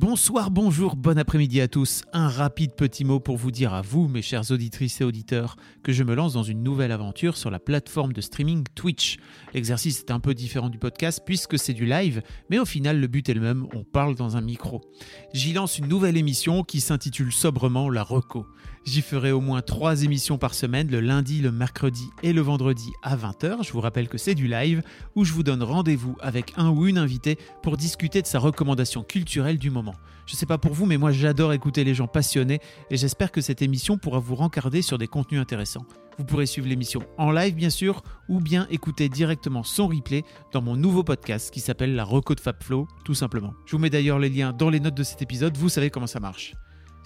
Bonsoir, bonjour, bon après-midi à tous. Un rapide petit mot pour vous dire à vous, mes chers auditrices et auditeurs, que je me lance dans une nouvelle aventure sur la plateforme de streaming Twitch. L'exercice est un peu différent du podcast puisque c'est du live, mais au final le but est le même, on parle dans un micro. J'y lance une nouvelle émission qui s'intitule sobrement La Reco. J'y ferai au moins trois émissions par semaine, le lundi, le mercredi et le vendredi à 20h. Je vous rappelle que c'est du live où je vous donne rendez-vous avec un ou une invitée pour discuter de sa recommandation culturelle du moment. Je sais pas pour vous, mais moi j'adore écouter les gens passionnés et j'espère que cette émission pourra vous rencarder sur des contenus intéressants. Vous pourrez suivre l'émission en live bien sûr ou bien écouter directement son replay dans mon nouveau podcast qui s'appelle La Reco de Fabflow tout simplement. Je vous mets d'ailleurs les liens dans les notes de cet épisode, vous savez comment ça marche.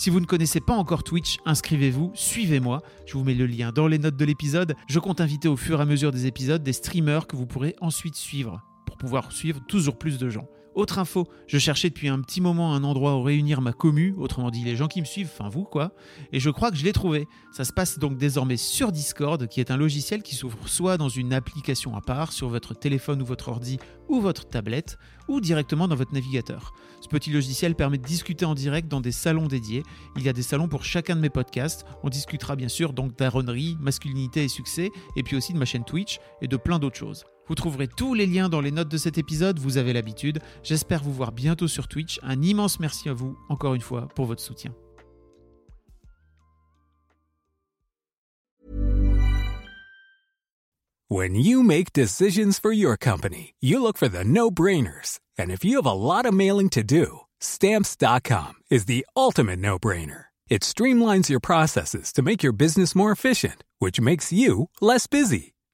Si vous ne connaissez pas encore Twitch, inscrivez-vous, suivez-moi. Je vous mets le lien dans les notes de l'épisode. Je compte inviter au fur et à mesure des épisodes des streamers que vous pourrez ensuite suivre pour pouvoir suivre toujours plus de gens. Autre info, je cherchais depuis un petit moment un endroit où réunir ma commu, autrement dit les gens qui me suivent, enfin vous quoi, et je crois que je l'ai trouvé. Ça se passe donc désormais sur Discord, qui est un logiciel qui s'ouvre soit dans une application à part sur votre téléphone ou votre ordi ou votre tablette, ou directement dans votre navigateur. Ce petit logiciel permet de discuter en direct dans des salons dédiés. Il y a des salons pour chacun de mes podcasts. On discutera bien sûr donc d'aronnerie, masculinité et succès, et puis aussi de ma chaîne Twitch et de plein d'autres choses. Vous trouverez tous les liens dans les notes de cet épisode, vous avez l'habitude. J'espère vous voir bientôt sur Twitch. Un immense merci à vous, encore une fois, pour votre soutien. When you make decisions for your company, you look for the no-brainers. And if you have a lot of mailing to do, stamps.com is the ultimate no-brainer. It streamlines your processes to make your business more efficient, which makes you less busy.